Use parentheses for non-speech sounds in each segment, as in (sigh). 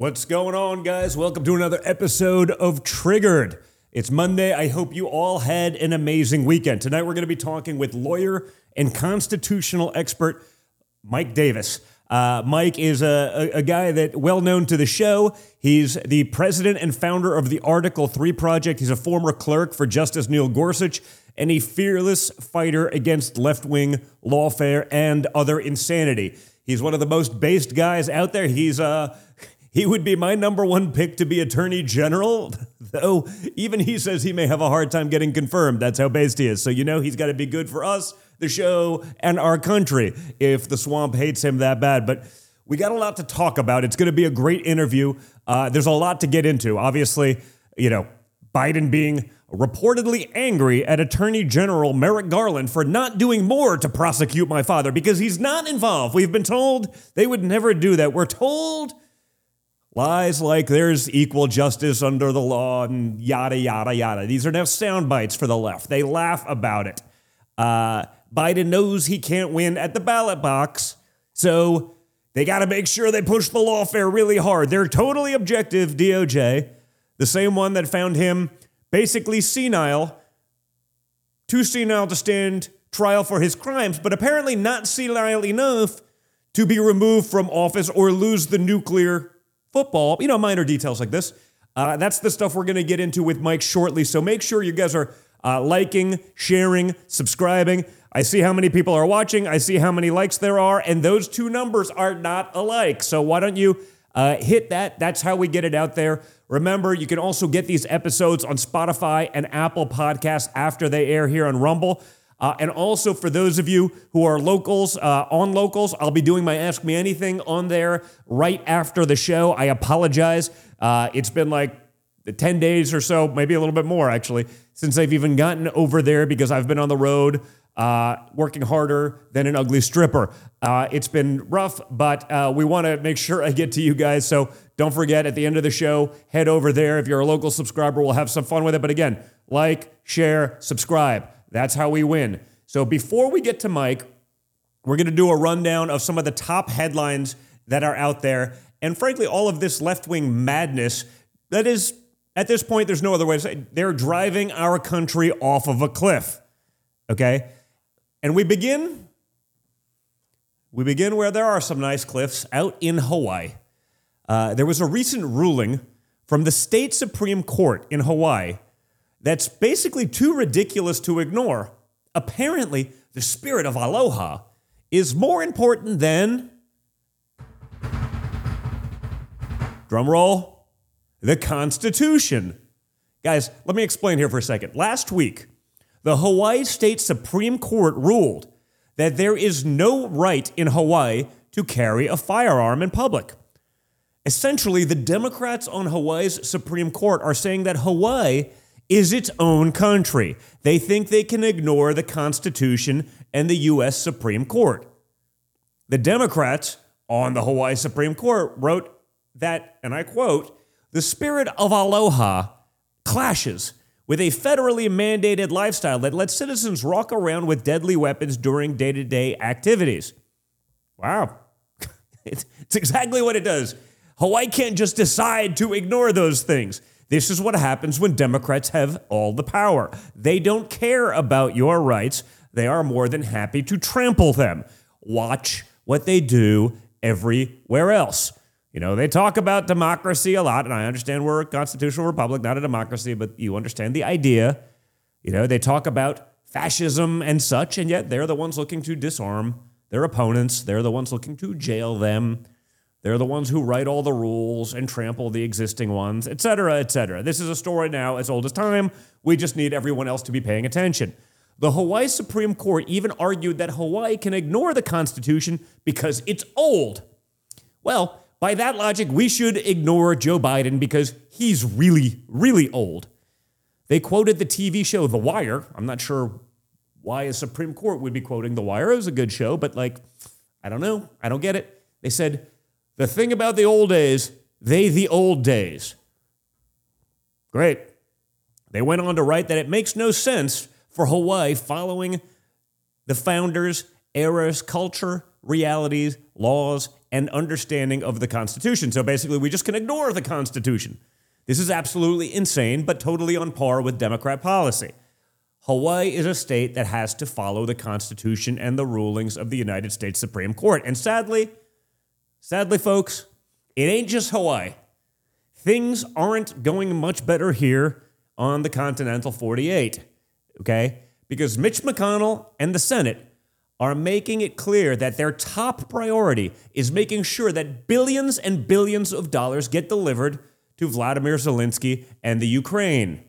What's going on, guys? Welcome to another episode of Triggered. It's Monday. I hope you all had an amazing weekend. Tonight, we're going to be talking with lawyer and constitutional expert Mike Davis. Uh, Mike is a, a, a guy that well known to the show. He's the president and founder of the Article 3 Project. He's a former clerk for Justice Neil Gorsuch and a fearless fighter against left wing lawfare and other insanity. He's one of the most based guys out there. He's uh, he would be my number one pick to be attorney general, (laughs) though even he says he may have a hard time getting confirmed. That's how based he is. So you know he's got to be good for us, the show, and our country if the swamp hates him that bad. But we got a lot to talk about. It's going to be a great interview. Uh, there's a lot to get into. Obviously, you know, Biden being reportedly angry at Attorney General Merrick Garland for not doing more to prosecute my father because he's not involved. We've been told they would never do that. We're told lies like there's equal justice under the law and yada, yada, yada. These are now sound bites for the left. They laugh about it. Uh, Biden knows he can't win at the ballot box, so they got to make sure they push the lawfare really hard. They're totally objective, DOJ, the same one that found him basically senile, too senile to stand trial for his crimes, but apparently not senile enough to be removed from office or lose the nuclear football. You know, minor details like this. Uh, that's the stuff we're going to get into with Mike shortly. So make sure you guys are uh, liking, sharing, subscribing. I see how many people are watching. I see how many likes there are, and those two numbers are not alike. So why don't you uh, hit that? That's how we get it out there. Remember, you can also get these episodes on Spotify and Apple Podcasts after they air here on Rumble. Uh, and also for those of you who are locals, uh, on locals, I'll be doing my Ask Me Anything on there right after the show. I apologize. Uh, it's been like 10 days or so, maybe a little bit more actually, since I've even gotten over there because I've been on the road uh, working harder than an ugly stripper. Uh, it's been rough, but uh, we want to make sure I get to you guys. So don't forget at the end of the show, head over there. If you're a local subscriber, we'll have some fun with it. But again, like, share, subscribe. That's how we win. So before we get to Mike, we're going to do a rundown of some of the top headlines that are out there. And frankly, all of this left wing madness that is, at this point, there's no other way to say it, they're driving our country off of a cliff. Okay? And we begin we begin where there are some nice cliffs out in Hawaii. Uh, there was a recent ruling from the state Supreme Court in Hawaii that's basically too ridiculous to ignore. Apparently, the spirit of aloha is more important than. Drumroll, the Constitution. Guys, let me explain here for a second. Last week, the Hawaii State Supreme Court ruled that there is no right in Hawaii to carry a firearm in public. Essentially, the Democrats on Hawaii's Supreme Court are saying that Hawaii is its own country. They think they can ignore the Constitution and the U.S. Supreme Court. The Democrats on the Hawaii Supreme Court wrote that, and I quote, the spirit of aloha clashes with a federally mandated lifestyle that lets citizens walk around with deadly weapons during day to day activities. Wow. it's, (laughs) it's exactly what it does. Hawaii can't just decide to ignore those things. This is what happens when Democrats have all the power. They don't care about your rights, they are more than happy to trample them. Watch what they do everywhere else. You know, they talk about democracy a lot, and I understand we're a constitutional republic, not a democracy, but you understand the idea. You know, they talk about fascism and such, and yet they're the ones looking to disarm their opponents. They're the ones looking to jail them. They're the ones who write all the rules and trample the existing ones, et cetera, et cetera. This is a story now as old as time. We just need everyone else to be paying attention. The Hawaii Supreme Court even argued that Hawaii can ignore the Constitution because it's old. Well, by that logic, we should ignore Joe Biden because he's really, really old. They quoted the TV show The Wire. I'm not sure why a Supreme Court would be quoting The Wire. It was a good show, but like, I don't know. I don't get it. They said, the thing about the old days, they the old days. Great. They went on to write that it makes no sense for Hawaii following the founders' era's culture, realities, laws, and understanding of the Constitution. So basically, we just can ignore the Constitution. This is absolutely insane, but totally on par with Democrat policy. Hawaii is a state that has to follow the Constitution and the rulings of the United States Supreme Court. And sadly, sadly, folks, it ain't just Hawaii. Things aren't going much better here on the continental 48, okay? Because Mitch McConnell and the Senate are making it clear that their top priority is making sure that billions and billions of dollars get delivered to Vladimir Zelensky and the Ukraine.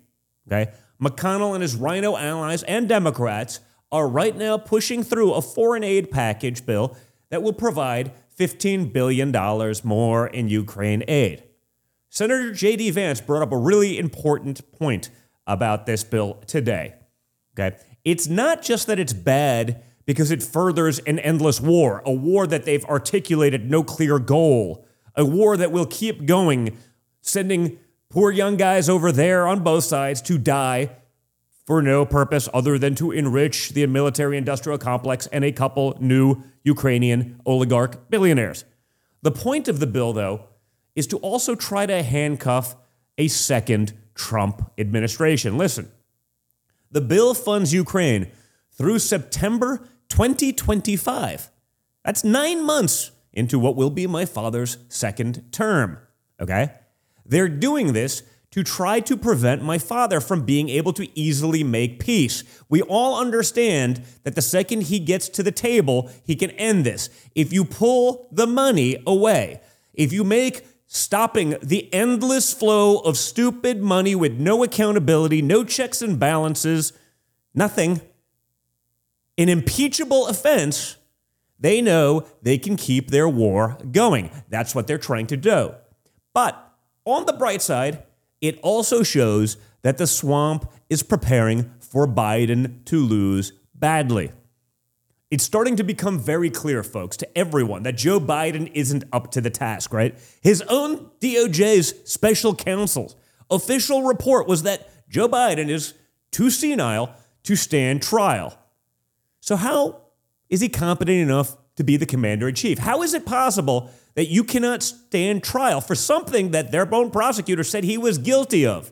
Okay? McConnell and his RINO allies and Democrats are right now pushing through a foreign aid package bill that will provide $15 billion more in Ukraine aid. Senator J.D. Vance brought up a really important point about this bill today. Okay? It's not just that it's bad because it furthers an endless war, a war that they've articulated no clear goal, a war that will keep going, sending poor young guys over there on both sides to die for no purpose other than to enrich the military industrial complex and a couple new Ukrainian oligarch billionaires. The point of the bill, though, is to also try to handcuff a second Trump administration. Listen, the bill funds Ukraine through September 2025. That's nine months into what will be my father's second term. Okay? They're doing this to try to prevent my father from being able to easily make peace. We all understand that the second he gets to the table, he can end this. If you pull the money away, if you make stopping the endless flow of stupid money with no accountability, no checks and balances, nothing, an impeachable offense, they know they can keep their war going. That's what they're trying to do. But on the bright side, it also shows that the swamp is preparing for Biden to lose badly. It's starting to become very clear, folks, to everyone that Joe Biden isn't up to the task, right? His own DOJ's special counsel's official report was that Joe Biden is too senile to stand trial. So, how is he competent enough to be the commander in chief? How is it possible that you cannot stand trial for something that their own prosecutor said he was guilty of?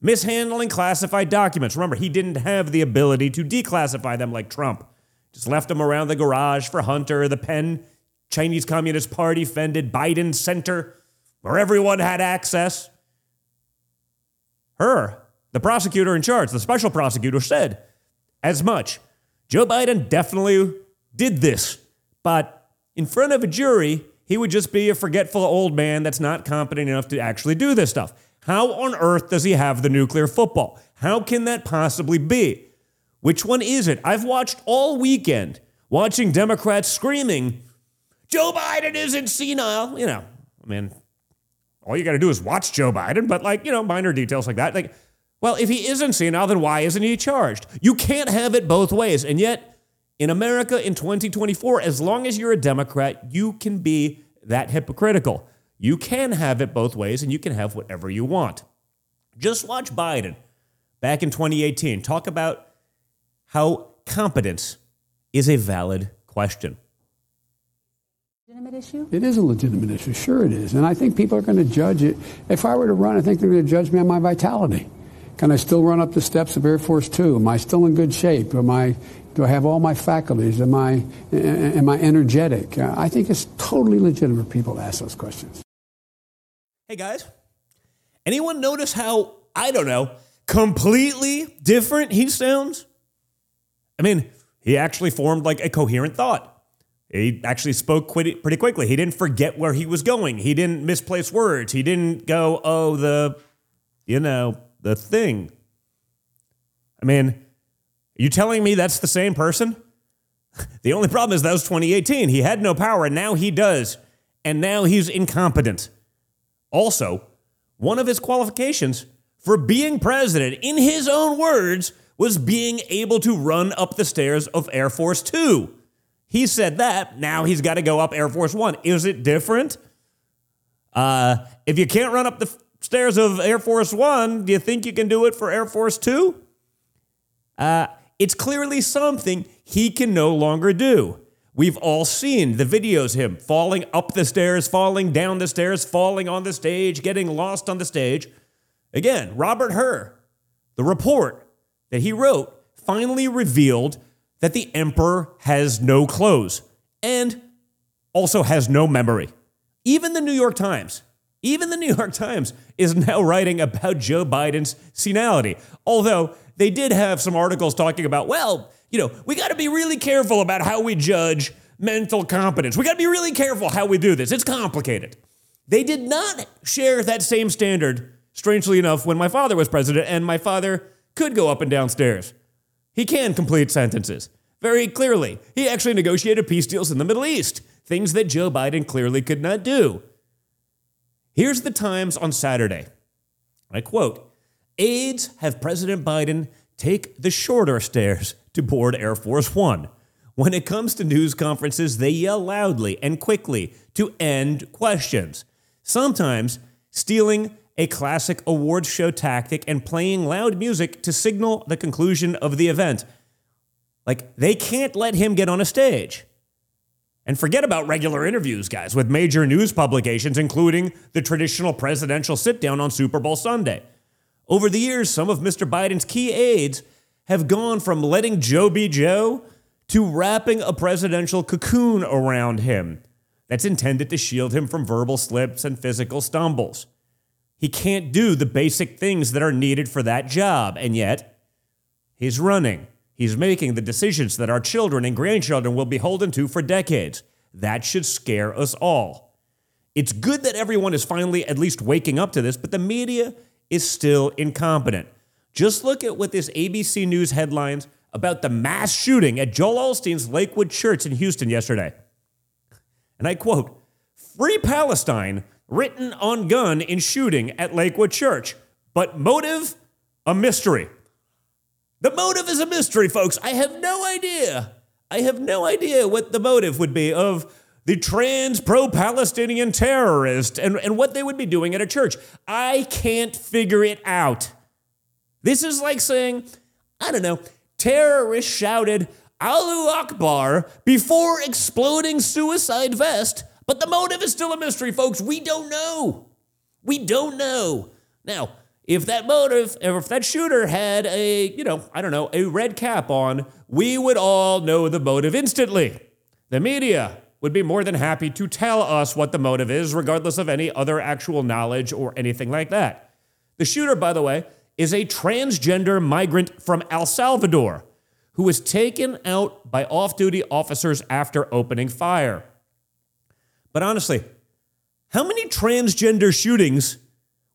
Mishandling classified documents. Remember, he didn't have the ability to declassify them like Trump. Just left them around the garage for Hunter, the Penn Chinese Communist Party funded Biden Center, where everyone had access. Hur, the prosecutor in charge, the special prosecutor, said as much. Joe Biden definitely did this, but in front of a jury, he would just be a forgetful old man that's not competent enough to actually do this stuff. How on earth does he have the nuclear football? How can that possibly be? Which one is it? I've watched all weekend watching Democrats screaming, Joe Biden isn't senile. You know, I mean, all you got to do is watch Joe Biden, but like, you know, minor details like that. Like, well, if he isn't senile, then why isn't he charged? You can't have it both ways. And yet, in America in 2024, as long as you're a Democrat, you can be that hypocritical. You can have it both ways and you can have whatever you want. Just watch Biden back in 2018 talk about how competence is a valid question. Legitimate issue? It is a legitimate issue. Sure, it is. And I think people are going to judge it. If I were to run, I think they're going to judge me on my vitality. Can I still run up the steps of Air Force Two? Am I still in good shape? Am I, do I have all my faculties? Am I, am I energetic? Uh, I think it's totally legitimate people to ask those questions. Hey guys, anyone notice how, I don't know, completely different he sounds? I mean, he actually formed like a coherent thought. He actually spoke pretty quickly. He didn't forget where he was going. He didn't misplace words. He didn't go, oh, the, you know, the thing. I mean, are you telling me that's the same person? (laughs) the only problem is that was 2018. He had no power, and now he does. And now he's incompetent. Also, one of his qualifications for being president, in his own words, was being able to run up the stairs of Air Force Two. He said that. Now he's got to go up Air Force One. Is it different? Uh, if you can't run up the stairs of Air Force One, do you think you can do it for Air Force Two? Uh, it's clearly something he can no longer do. We've all seen the videos him falling up the stairs, falling down the stairs, falling on the stage, getting lost on the stage. Again, Robert Hur, the report that he wrote finally revealed that the emperor has no clothes and also has no memory. Even the New York Times, even the New York Times is now writing about Joe Biden's senility. Although they did have some articles talking about, well, you know, we got to be really careful about how we judge mental competence. We got to be really careful how we do this. It's complicated. They did not share that same standard, strangely enough, when my father was president, and my father could go up and down stairs. He can complete sentences very clearly. He actually negotiated peace deals in the Middle East, things that Joe Biden clearly could not do. Here's the Times on Saturday. I quote Aides have President Biden take the shorter stairs to board Air Force One. When it comes to news conferences, they yell loudly and quickly to end questions, sometimes stealing a classic awards show tactic and playing loud music to signal the conclusion of the event. Like, they can't let him get on a stage. And forget about regular interviews, guys, with major news publications, including the traditional presidential sit down on Super Bowl Sunday. Over the years, some of Mr. Biden's key aides have gone from letting Joe be Joe to wrapping a presidential cocoon around him that's intended to shield him from verbal slips and physical stumbles. He can't do the basic things that are needed for that job, and yet he's running. He's making the decisions that our children and grandchildren will be holden to for decades. That should scare us all. It's good that everyone is finally at least waking up to this, but the media is still incompetent. Just look at what this ABC News headlines about the mass shooting at Joel Osteen's Lakewood Church in Houston yesterday. And I quote Free Palestine written on gun in shooting at Lakewood Church, but motive a mystery. The motive is a mystery, folks. I have no idea. I have no idea what the motive would be of the trans pro Palestinian terrorist and, and what they would be doing at a church. I can't figure it out. This is like saying, I don't know, terrorists shouted Allahu Akbar before exploding suicide vest, but the motive is still a mystery, folks. We don't know. We don't know. Now, if that motive, if that shooter had a, you know, I don't know, a red cap on, we would all know the motive instantly. The media would be more than happy to tell us what the motive is, regardless of any other actual knowledge or anything like that. The shooter, by the way, is a transgender migrant from El Salvador who was taken out by off duty officers after opening fire. But honestly, how many transgender shootings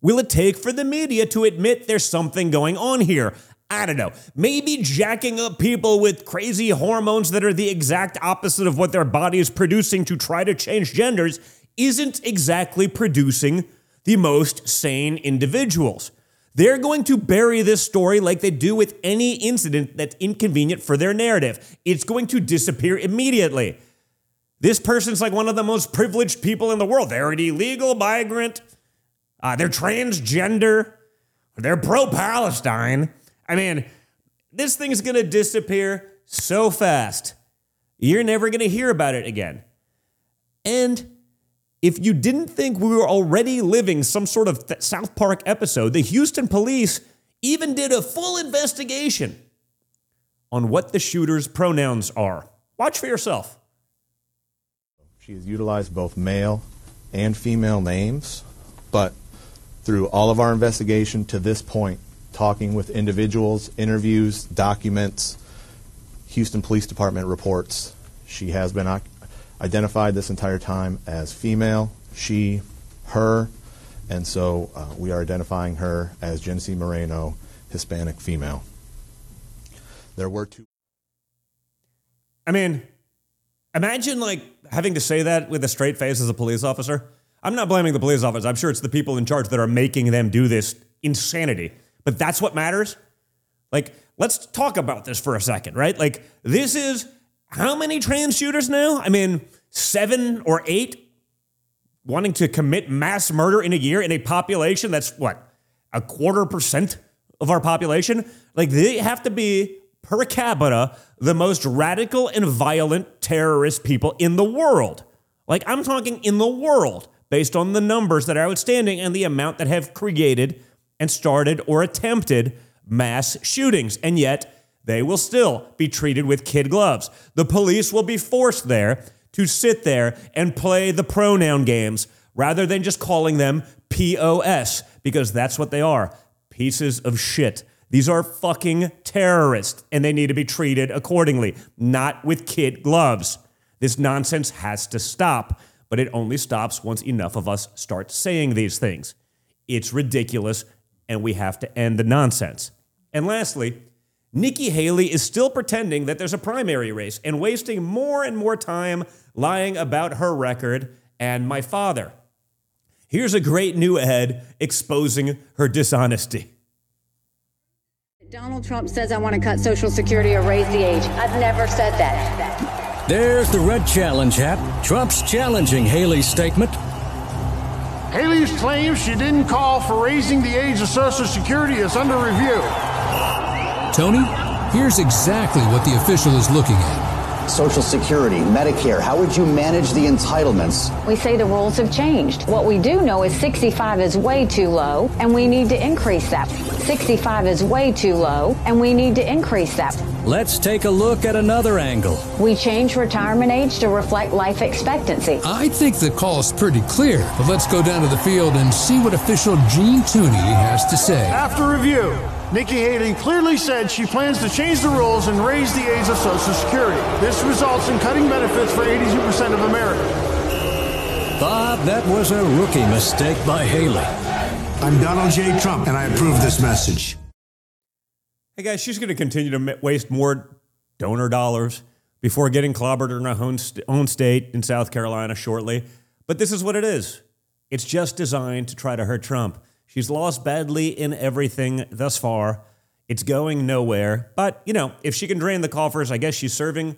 will it take for the media to admit there's something going on here? I don't know. Maybe jacking up people with crazy hormones that are the exact opposite of what their body is producing to try to change genders isn't exactly producing the most sane individuals. They're going to bury this story like they do with any incident that's inconvenient for their narrative. It's going to disappear immediately. This person's like one of the most privileged people in the world. They're an illegal migrant, uh, they're transgender, they're pro Palestine. I mean, this thing's going to disappear so fast. You're never going to hear about it again. And if you didn't think we were already living some sort of th- South Park episode, the Houston police even did a full investigation on what the shooter's pronouns are. Watch for yourself. She has utilized both male and female names, but through all of our investigation to this point, talking with individuals, interviews, documents, Houston Police Department reports, she has been identified this entire time as female, she, her, and so uh, we are identifying her as Genesse Moreno, Hispanic female. There were two. I mean, imagine like having to say that with a straight face as a police officer. I'm not blaming the police officers. I'm sure it's the people in charge that are making them do this insanity. But that's what matters. Like, let's talk about this for a second, right? Like, this is how many trans shooters now? I mean, seven or eight wanting to commit mass murder in a year in a population that's what, a quarter percent of our population? Like, they have to be per capita the most radical and violent terrorist people in the world. Like, I'm talking in the world based on the numbers that are outstanding and the amount that have created and started or attempted mass shootings. And yet, they will still be treated with kid gloves. The police will be forced there to sit there and play the pronoun games rather than just calling them POS, because that's what they are pieces of shit. These are fucking terrorists, and they need to be treated accordingly, not with kid gloves. This nonsense has to stop, but it only stops once enough of us start saying these things. It's ridiculous, and we have to end the nonsense. And lastly, Nikki Haley is still pretending that there's a primary race and wasting more and more time lying about her record and my father. Here's a great new ad exposing her dishonesty. Donald Trump says I want to cut Social Security or raise the age. I've never said that. There's the red challenge hat. Trump's challenging Haley's statement. Haley's claim she didn't call for raising the age of Social Security is under review. Tony, here's exactly what the official is looking at. Social Security, Medicare, how would you manage the entitlements? We say the rules have changed. What we do know is 65 is way too low, and we need to increase that. 65 is way too low, and we need to increase that. Let's take a look at another angle. We change retirement age to reflect life expectancy. I think the call's pretty clear, but let's go down to the field and see what official Gene Tooney has to say. After review, Nikki Haley clearly said she plans to change the rules and raise the age of Social Security. This results in cutting benefits for 82% of Americans. Bob, that was a rookie mistake by Haley. I'm Donald J. Trump, and I approve this message. Hey guys, she's going to continue to waste more donor dollars before getting clobbered in her own, st- own state in South Carolina shortly. But this is what it is it's just designed to try to hurt Trump. She's lost badly in everything thus far. It's going nowhere. But, you know, if she can drain the coffers, I guess she's serving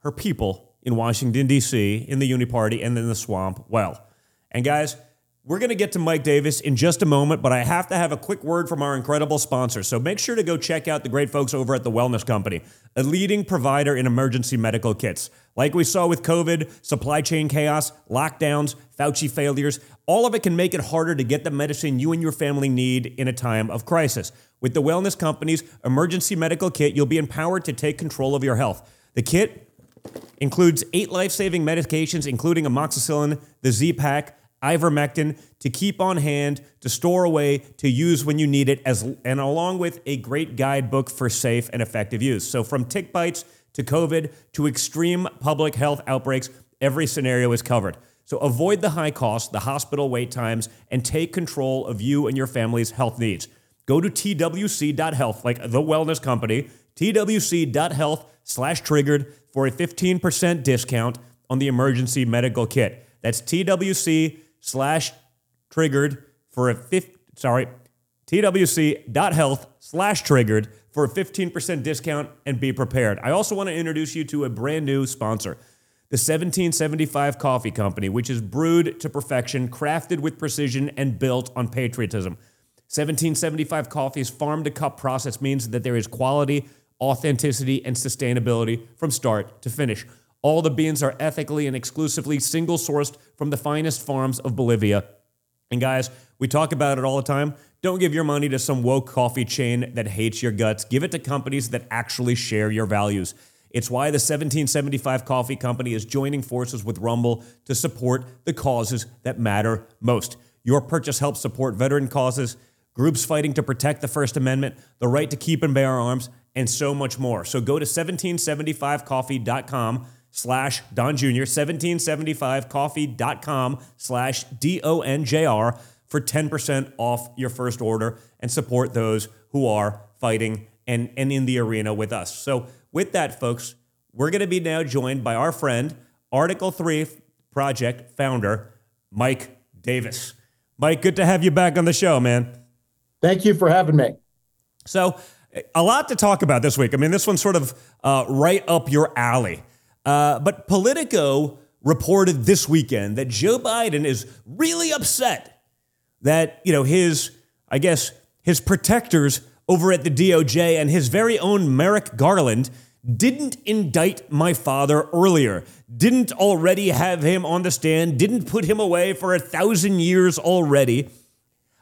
her people in Washington, D.C., in the Uni Party, and in the swamp well. And, guys, we're going to get to Mike Davis in just a moment, but I have to have a quick word from our incredible sponsor. So make sure to go check out the great folks over at the Wellness Company, a leading provider in emergency medical kits. Like we saw with COVID, supply chain chaos, lockdowns, Fauci failures, all of it can make it harder to get the medicine you and your family need in a time of crisis. With the Wellness Company's emergency medical kit, you'll be empowered to take control of your health. The kit includes eight life saving medications, including amoxicillin, the Z Pack, ivermectin to keep on hand, to store away, to use when you need it, as and along with a great guidebook for safe and effective use. So from tick bites to COVID to extreme public health outbreaks, every scenario is covered. So avoid the high costs, the hospital wait times, and take control of you and your family's health needs. Go to twc.health, like the wellness company, twc.health slash triggered for a 15% discount on the emergency medical kit. That's twc slash triggered for a fifth, sorry, twc.health slash triggered for a 15% discount and be prepared. I also want to introduce you to a brand new sponsor, the 1775 Coffee Company, which is brewed to perfection, crafted with precision, and built on patriotism. 1775 Coffee's farm to cup process means that there is quality, authenticity, and sustainability from start to finish. All the beans are ethically and exclusively single sourced from the finest farms of Bolivia. And guys, we talk about it all the time. Don't give your money to some woke coffee chain that hates your guts. Give it to companies that actually share your values. It's why the 1775 Coffee Company is joining forces with Rumble to support the causes that matter most. Your purchase helps support veteran causes, groups fighting to protect the First Amendment, the right to keep and bear arms, and so much more. So go to 1775coffee.com slash Don Jr., 1775coffee.com slash D-O-N-J-R for 10% off your first order and support those who are fighting and, and in the arena with us. So with that, folks, we're going to be now joined by our friend, Article 3 Project founder, Mike Davis. Mike, good to have you back on the show, man. Thank you for having me. So, a lot to talk about this week. I mean, this one's sort of uh, right up your alley. Uh, but Politico reported this weekend that Joe Biden is really upset that, you know, his, I guess, his protectors over at the DOJ and his very own Merrick Garland didn't indict my father earlier, didn't already have him on the stand, didn't put him away for a thousand years already.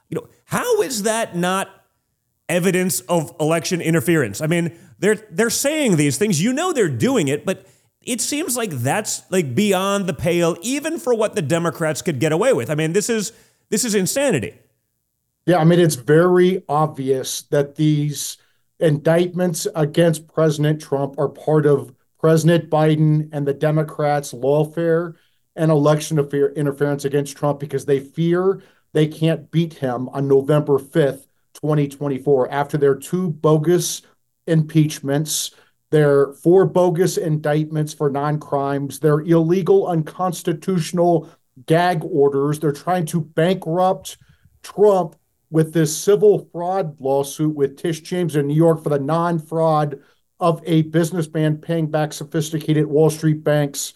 You know, how is that not evidence of election interference? I mean, they're they're saying these things. You know they're doing it, but it seems like that's like beyond the pale, even for what the Democrats could get away with. I mean, this is this is insanity. Yeah, I mean, it's very obvious that these indictments against President Trump are part of President Biden and the Democrats' lawfare and election interference against Trump because they fear they can't beat him on November 5th, 2024, after their two bogus impeachments, their four bogus indictments for non crimes, their illegal, unconstitutional gag orders. They're trying to bankrupt Trump with this civil fraud lawsuit with Tish James in New York for the non fraud of a businessman paying back sophisticated Wall Street banks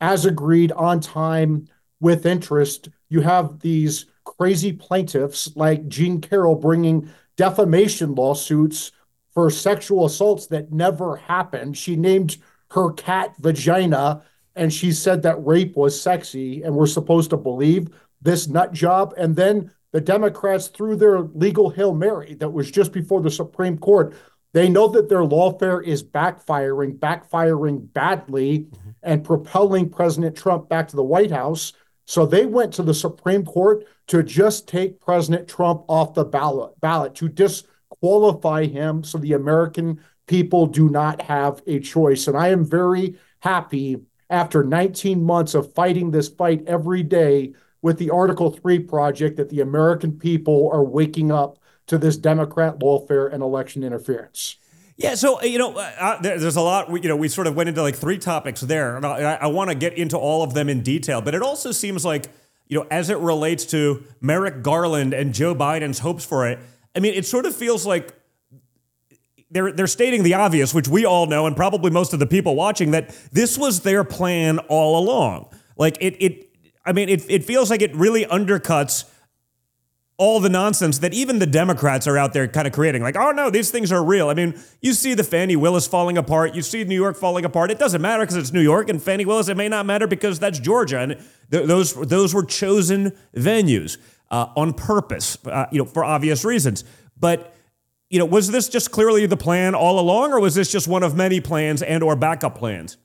as agreed on time with interest. You have these crazy plaintiffs like Jean Carroll bringing defamation lawsuits for sexual assaults that never happened. She named her cat Vagina and she said that rape was sexy and we're supposed to believe this nut job. And then the Democrats, through their legal Hail Mary that was just before the Supreme Court, they know that their lawfare is backfiring, backfiring badly, mm-hmm. and propelling President Trump back to the White House. So they went to the Supreme Court to just take President Trump off the ballot, ballot to disqualify him so the American people do not have a choice. And I am very happy after 19 months of fighting this fight every day with the Article 3 project that the American people are waking up to this Democrat lawfare and election interference. Yeah, so you know, uh, uh there's a lot. You know, we sort of went into like three topics there, and I, I want to get into all of them in detail. But it also seems like, you know, as it relates to Merrick Garland and Joe Biden's hopes for it, I mean, it sort of feels like they're they're stating the obvious, which we all know, and probably most of the people watching, that this was their plan all along. Like it, it I mean, it, it feels like it really undercuts all the nonsense that even the Democrats are out there kind of creating. Like, oh no, these things are real. I mean, you see the Fani Willis falling apart. You see New York falling apart. It doesn't matter because it's New York and Fani Willis. It may not matter because that's Georgia, and th- those those were chosen venues uh, on purpose, uh, you know, for obvious reasons. But you know, was this just clearly the plan all along, or was this just one of many plans and or backup plans?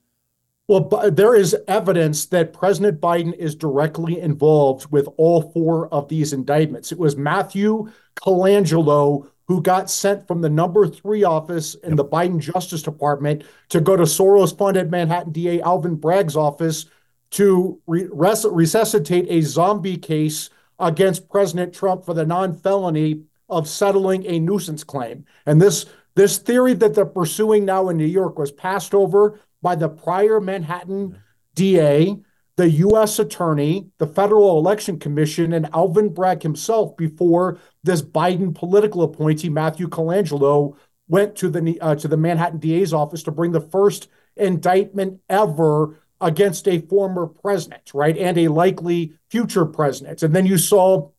Well, there is evidence that President Biden is directly involved with all four of these indictments. It was Matthew Colangelo who got sent from the number three office in yep. the Biden Justice Department to go to Soros funded Manhattan DA Alvin Bragg's office to re- res- resuscitate a zombie case against President Trump for the non felony of settling a nuisance claim. And this this theory that they're pursuing now in New York was passed over by the prior Manhattan DA, the U.S. Attorney, the Federal Election Commission, and Alvin Bragg himself before this Biden political appointee, Matthew Colangelo, went to the uh, to the Manhattan DA's office to bring the first indictment ever against a former president, right, and a likely future president. And then you saw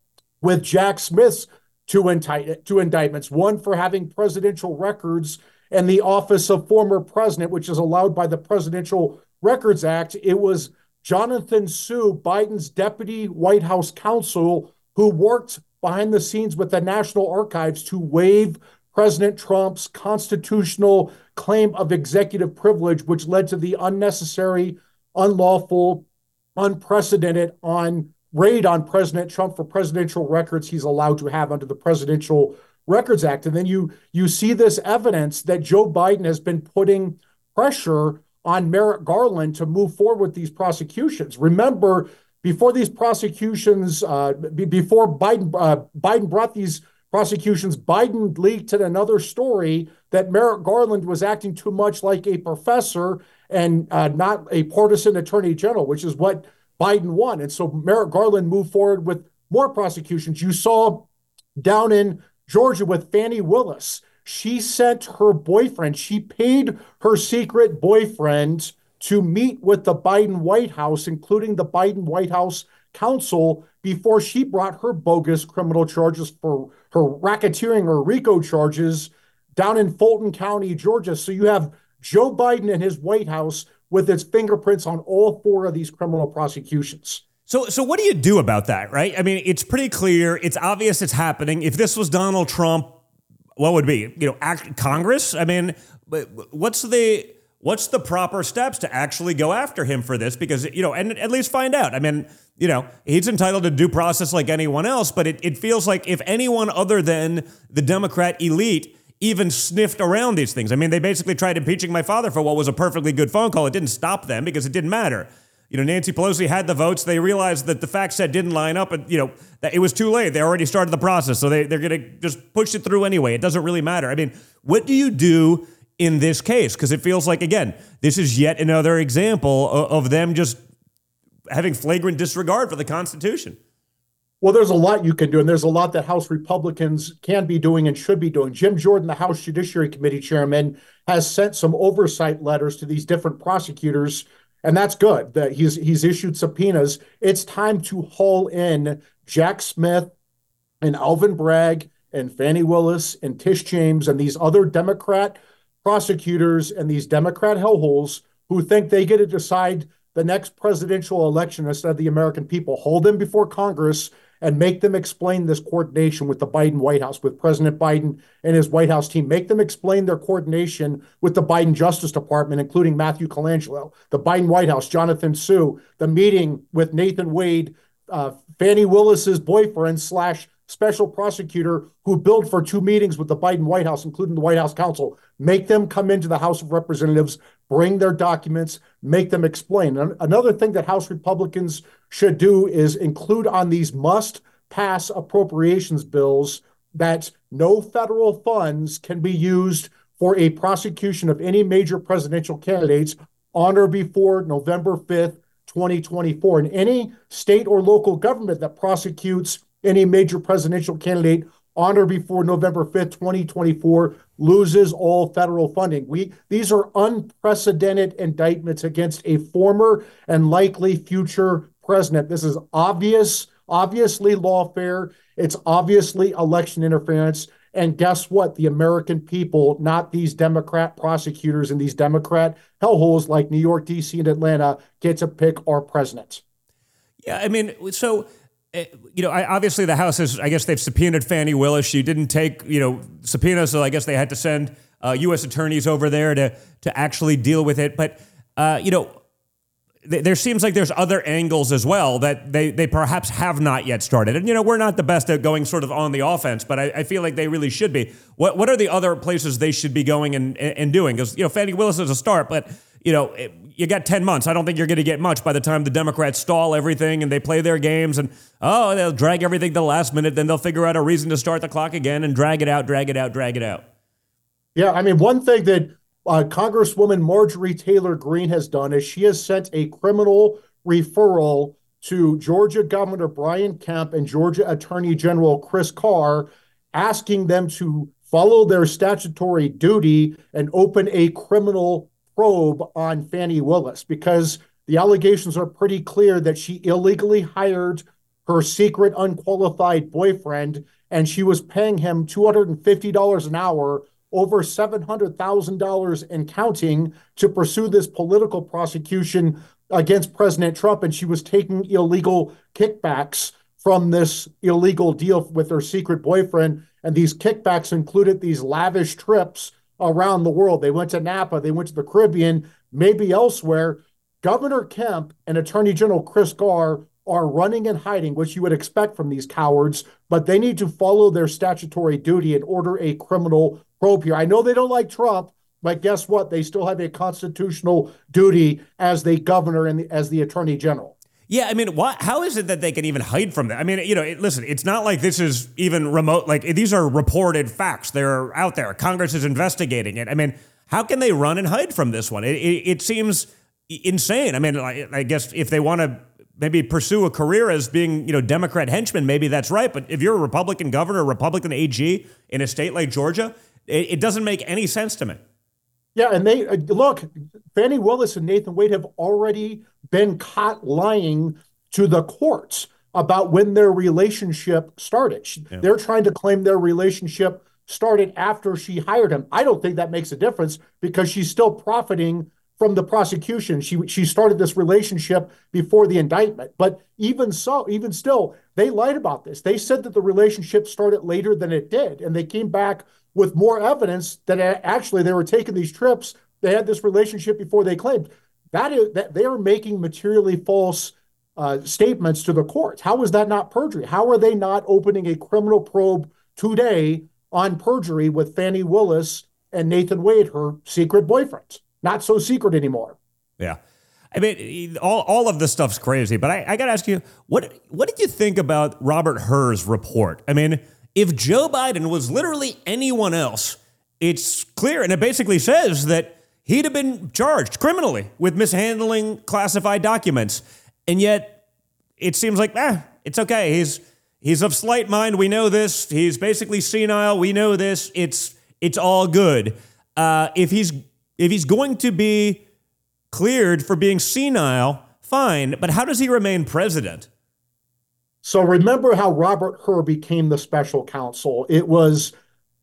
with Jack Smith's two, indict- two indictments, one for having presidential records and the office of former president, which is allowed by the Presidential Records Act. It was Jonathan Su, Biden's deputy White House counsel, who worked behind the scenes with the National Archives to waive President Trump's constitutional claim of executive privilege, which led to the unnecessary, unlawful, unprecedented on raid on President Trump for presidential records he's allowed to have under the Presidential Records Act. And then you you see this evidence that Joe Biden has been putting pressure on Merrick Garland to move forward with these prosecutions. Remember, before these prosecutions, uh, b- before Biden uh, Biden brought these prosecutions, Biden leaked in another story that Merrick Garland was acting too much like a professor and uh, not a partisan attorney general, which is what Biden won. And so Merrick Garland moved forward with more prosecutions. You saw down in Georgia with Fani Willis. She sent her boyfriend, she paid her secret boyfriend to meet with the Biden White House, including the Biden White House counsel, before she brought her bogus criminal charges for for racketeering or RICO charges down in Fulton County, Georgia. So you have Joe Biden and his White House with its fingerprints on all four of these criminal prosecutions. So, so what do you do about that, right? I mean, it's pretty clear. It's obvious it's happening. If this was Donald Trump, what would be, you know, act, Congress? I mean, what's the what's the proper steps to actually go after him for this? Because you know, and at least find out. I mean, you know, he's entitled to due process like anyone else, but it, it feels like if anyone other than the Democrat elite even sniffed around these things. I mean, they basically tried impeaching my father for what was a perfectly good phone call. It didn't stop them because it didn't matter. You know, Nancy Pelosi had the votes. They realized that the fact set didn't line up, and you know that it was too late. They already started the process, so they they're going to just push it through anyway. It doesn't really matter. I mean, what do you do in this case? Because it feels like again, this is yet another example of, of them just having flagrant disregard for the Constitution. Well, there's a lot you can do, and there's a lot that House Republicans can be doing and should be doing. Jim Jordan, the House Judiciary Committee chairman, has sent some oversight letters to these different prosecutors, and that's good. That he's he's issued subpoenas. It's time to haul in Jack Smith and Alvin Bragg and Fani Willis and Tish James and these other Democrat prosecutors and these Democrat hellholes who think they get to decide the next presidential election instead of the American people. Hold them before Congress and make them explain this coordination with the Biden White House, with President Biden and his White House team. Make them explain their coordination with the Biden Justice Department, including Matthew Colangelo, the Biden White House, Jonathan Su, the meeting with Nathan Wade, uh, Fani Willis's boyfriend slash special prosecutor who billed for two meetings with the Biden White House, including the White House counsel. Make them come into the House of Representatives, bring their documents, make them explain. And another thing that House Republicans should do is include on these must pass appropriations bills that no federal funds can be used for a prosecution of any major presidential candidates on or before November 5th, 2024. And any state or local government that prosecutes any major presidential candidate on or before November 5th, 2024, loses all federal funding. We these are unprecedented indictments against a former and likely future president. This is obvious, obviously lawfare. It's obviously election interference. And guess what? The American people, not these Democrat prosecutors and these Democrat hellholes like New York, D.C., and Atlanta, get to pick our president. Yeah, I mean, so you know, I, obviously the House is, I guess they've subpoenaed Fani Willis. She didn't take, you know, subpoena, so I guess they had to send uh, U.S. attorneys over there to to actually deal with it. But uh, you know, th- there seems like there's other angles as well that they they perhaps have not yet started. And you know, we're not the best at going sort of on the offense, but I, I feel like they really should be. What what are the other places they should be going and and doing? Because you know, Fani Willis is a start, but you know, you got 10 months. I don't think you're going to get much by the time the Democrats stall everything and they play their games and, oh, they'll drag everything to the last minute. Then they'll figure out a reason to start the clock again and drag it out, drag it out, drag it out. Yeah. I mean, one thing that uh, Congresswoman Marjorie Taylor Greene has done is she has sent a criminal referral to Georgia Governor Brian Kemp and Georgia Attorney General Chris Carr, asking them to follow their statutory duty and open a criminal probe on Fani Willis because the allegations are pretty clear that she illegally hired her secret unqualified boyfriend and she was paying him $250 an hour over $700,000 and counting to pursue this political prosecution against President Trump. And she was taking illegal kickbacks from this illegal deal with her secret boyfriend. And these kickbacks included these lavish trips around the world. They went to Napa, they went to the Caribbean, maybe elsewhere. Governor Kemp and Attorney General Chris Carr are running and hiding, which you would expect from these cowards, but they need to follow their statutory duty and order a criminal probe here. I know they don't like Trump, but guess what? They still have a constitutional duty as the governor and the, as the attorney general. Yeah, I mean, what? How is it that they can even hide from that? I mean, you know, it, listen, it's not like this is even remote. Like these are reported facts; they're out there. Congress is investigating it. I mean, how can they run and hide from this one? It, it, it seems insane. I mean, I, I guess if they want to maybe pursue a career as being, you know, Democrat henchman, maybe that's right. But if you're a Republican governor, Republican AG in a state like Georgia, it, it doesn't make any sense to me. Yeah, and they uh, look, Fani Willis and Nathan Wade have already been caught lying to the courts. about when their relationship started. Yeah. They're trying to claim their relationship started after she hired him. I don't think that makes a difference because she's still profiting from the prosecution. She she started this relationship before the indictment. But even so, even still, they lied about this. They said that the relationship started later than it did, and they came back with more evidence that actually they were taking these trips. They had this relationship before they claimed. That is that they are making materially false uh, statements to the courts. How is that not perjury? How are they not opening a criminal probe today on perjury with Fani Willis and Nathan Wade, her secret boyfriend? Not so secret anymore. Yeah. I mean, all, all of this stuff's crazy, but I, I got to ask you, what what did you think about Robert Hur's report? I mean, if Joe Biden was literally anyone else, it's clear, and it basically says that he'd have been charged criminally with mishandling classified documents, and yet it seems like, ah, it's okay. He's he's of slight mind. We know this. He's basically senile. We know this. It's it's all good. Uh, if he's if he's going to be cleared for being senile, fine, but how does he remain president? So remember how Robert Hur became the special counsel. It was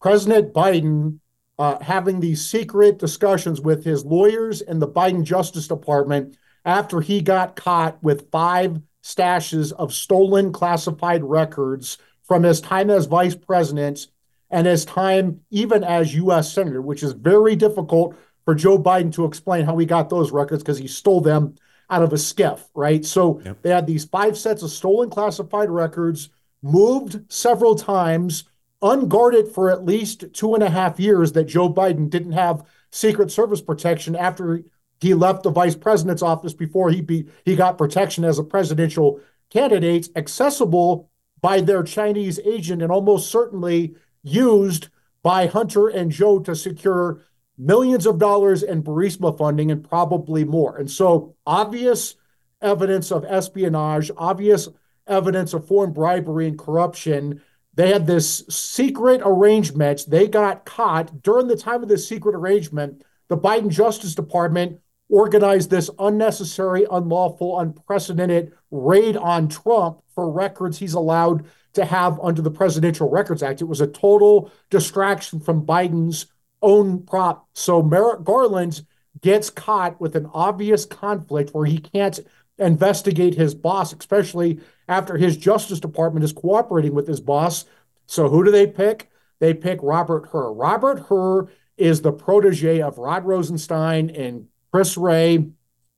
President Biden uh, having these secret discussions with his lawyers and the Biden Justice Department after he got caught with five stashes of stolen classified records from his time as vice president and his time even as U.S. Senator, which is very difficult for Joe Biden to explain how he got those records because he stole them out of a SCIF, right? So yep. they had these five sets of stolen classified records, moved several times, unguarded for at least two and a half years that Joe Biden didn't have Secret Service protection after he left the vice president's office before he be, he got protection as a presidential candidate, accessible by their Chinese agent and almost certainly used by Hunter and Joe to secure millions of dollars in Burisma funding and probably more. And so, obvious evidence of espionage, obvious evidence of foreign bribery and corruption. They had this secret arrangement. They got caught during the time of this secret arrangement. The Biden Justice Department organized this unnecessary, unlawful, unprecedented raid on Trump for records he's allowed to have under the Presidential Records Act. It was a total distraction from Biden's own prop. So Merrick Garland gets caught with an obvious conflict where he can't investigate his boss, especially after his Justice Department is cooperating with his boss. So who do they pick? They pick Robert Hur. Robert Hur is the protege of Rod Rosenstein and Chris Wray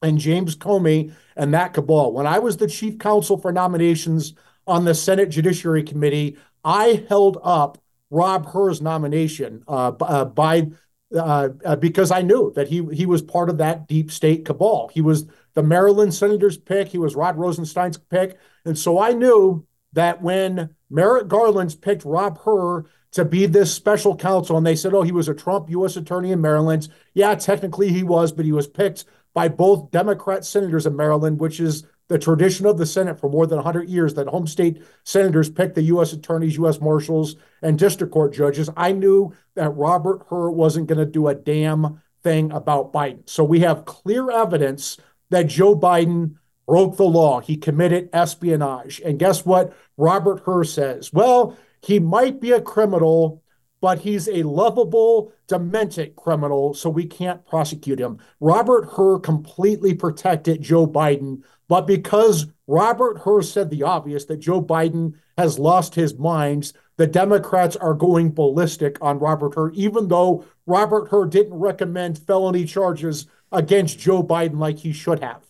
and James Comey and that cabal. When I was the chief counsel for nominations on the Senate Judiciary Committee, I held up Rob Hur's nomination uh, uh, by uh, uh, because I knew that he he was part of that deep state cabal. He was the Maryland Senator's pick. He was Rod Rosenstein's pick, and so I knew that when Merrick Garland's picked Rob Hur to be this special counsel, and they said, "Oh, he was a Trump U.S. attorney in Maryland." Yeah, technically he was, but he was picked by both Democrat senators in Maryland, which is the tradition of the Senate for more than 100 years that home state senators pick the U.S. attorneys, U.S. marshals, and district court judges. I knew that Robert Hur wasn't going to do a damn thing about Biden. So we have clear evidence that Joe Biden broke the law. He committed espionage. And guess what? Robert Hur says, well, he might be a criminal, but he's a lovable, demented criminal, so we can't prosecute him. Robert Hur completely protected Joe Biden but because Robert Hur said the obvious that Joe Biden has lost his minds, the Democrats are going ballistic on Robert Hur, even though Robert Hur didn't recommend felony charges against Joe Biden like he should have.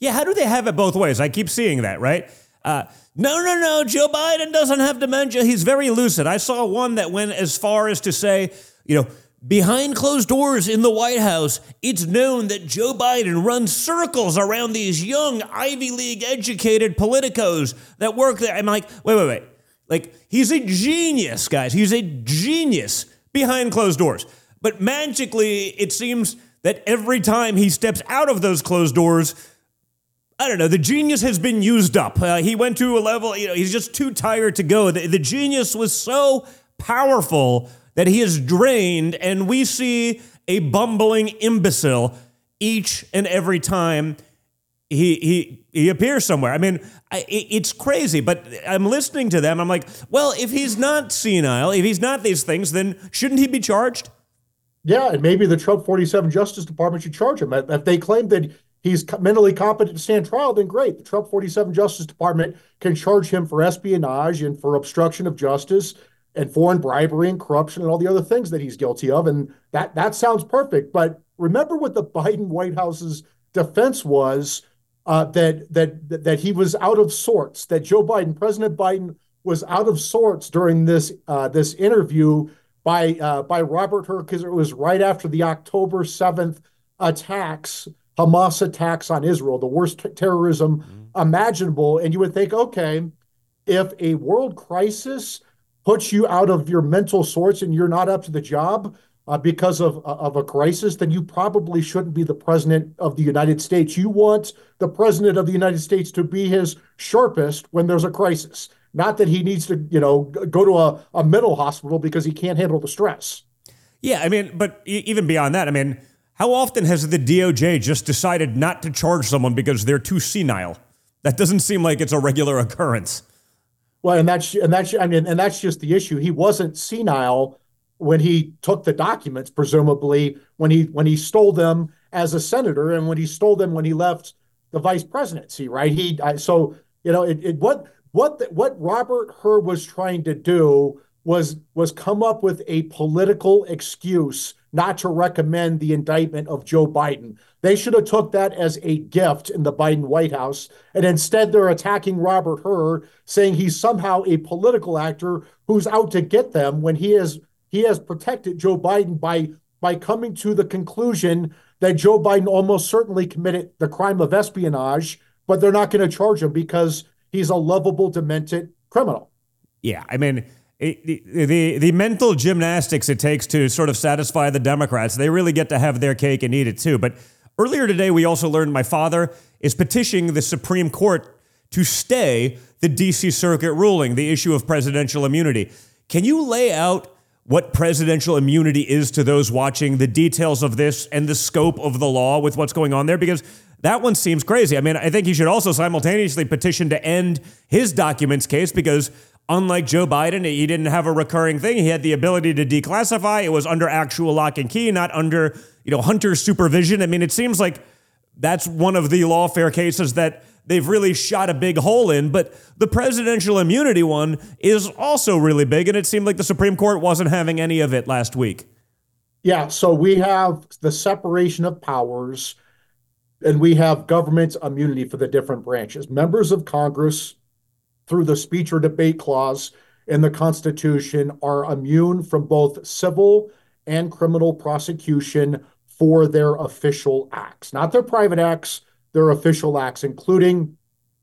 Yeah, how do they have it both ways? I keep seeing that, right? Uh, no, no, no, Joe Biden doesn't have dementia. He's very lucid. I saw one that went as far as to say, you know, Behind closed doors in the White House, it's known that Joe Biden runs circles around these young Ivy League educated politicos that work there. I'm like, wait, wait, wait. Like, he's a genius, guys. He's a genius behind closed doors. But magically, it seems that every time he steps out of those closed doors, I don't know, the genius has been used up. Uh, he went to a level, you know, he's just too tired to go. The, the genius was so powerful that he is drained, and we see a bumbling imbecile each and every time he he he appears somewhere. I mean, I, it's crazy, but I'm listening to them. I'm like, well, if he's not senile, if he's not these things, then shouldn't he be charged? Yeah, and maybe the Trump 47 Justice Department should charge him. If they claim that he's mentally competent to stand trial, then great. The Trump 47 Justice Department can charge him for espionage and for obstruction of justice and foreign bribery and corruption and all the other things that he's guilty of. And that that sounds perfect. But remember what the Biden White House's defense was uh, that that that he was out of sorts. That Joe Biden, President Biden, was out of sorts during this uh, this interview by uh, by Robert Hur because it was right after the October seventh attacks, Hamas attacks on Israel, the worst t- terrorism mm-hmm. imaginable. And you would think, okay, if a world crisis puts you out of your mental sorts and you're not up to the job, uh, because of of a crisis, then you probably shouldn't be the president of the United States. You want the president of the United States to be his sharpest when there's a crisis, not that he needs to, you know, go to a, a mental hospital because he can't handle the stress. Yeah, I mean, but even beyond that, I mean, how often has the DOJ just decided not to charge someone because they're too senile? That doesn't seem like it's a regular occurrence. Well, and that's and that's I mean, and that's just the issue. He wasn't senile when he took the documents, presumably when he when he stole them as a senator, and when he stole them when he left the vice presidency, right? He I, so you know it, it what what the, what Robert Hur was trying to do was was come up with a political excuse not to recommend the indictment of Joe Biden. They should have took that as a gift in the Biden White House, and instead they're attacking Robert Hur, saying he's somehow a political actor who's out to get them when he is he has protected Joe Biden by by coming to the conclusion that Joe Biden almost certainly committed the crime of espionage, but they're not going to charge him because he's a lovable, demented criminal. Yeah, I mean. It, the, the the mental gymnastics it takes to sort of satisfy the Democrats, they really get to have their cake and eat it too. But earlier today, we also learned my father is petitioning the Supreme Court to stay the D.C. Circuit ruling, the issue of presidential immunity. Can you lay out what presidential immunity is to those watching, the details of this, and the scope of the law with what's going on there, because that one seems crazy. I mean, I think he should also simultaneously petition to end his documents case because unlike Joe Biden, he didn't have a recurring thing. He had the ability to declassify. It was under actual lock and key, not under, you know, Hunter's supervision. I mean, it seems like that's one of the lawfare cases that they've really shot a big hole in. But the presidential immunity one is also really big, and it seemed like the Supreme Court wasn't having any of it last week. Yeah, so we have the separation of powers and we have government immunity for the different branches. Members of Congress, through the speech or debate clause in the Constitution, are immune from both civil and criminal prosecution for their official acts, not their private acts, their official acts, including